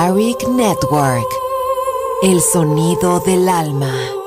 Balearic Network. El sonido del alma.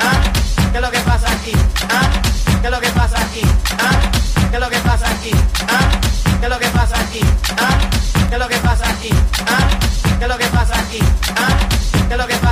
¿Ah? ¿Qué es lo que pasa aquí? ¿Ah? ¿Qué es lo que pasa aquí? ¿Ah? ¿Qué es lo que pasa aquí? ¿Ah? ¿Qué es lo que pasa aquí? ¿Qué es lo que pasa aquí? ¿Qué es lo que pasa aquí? ¿Qué es lo que pasa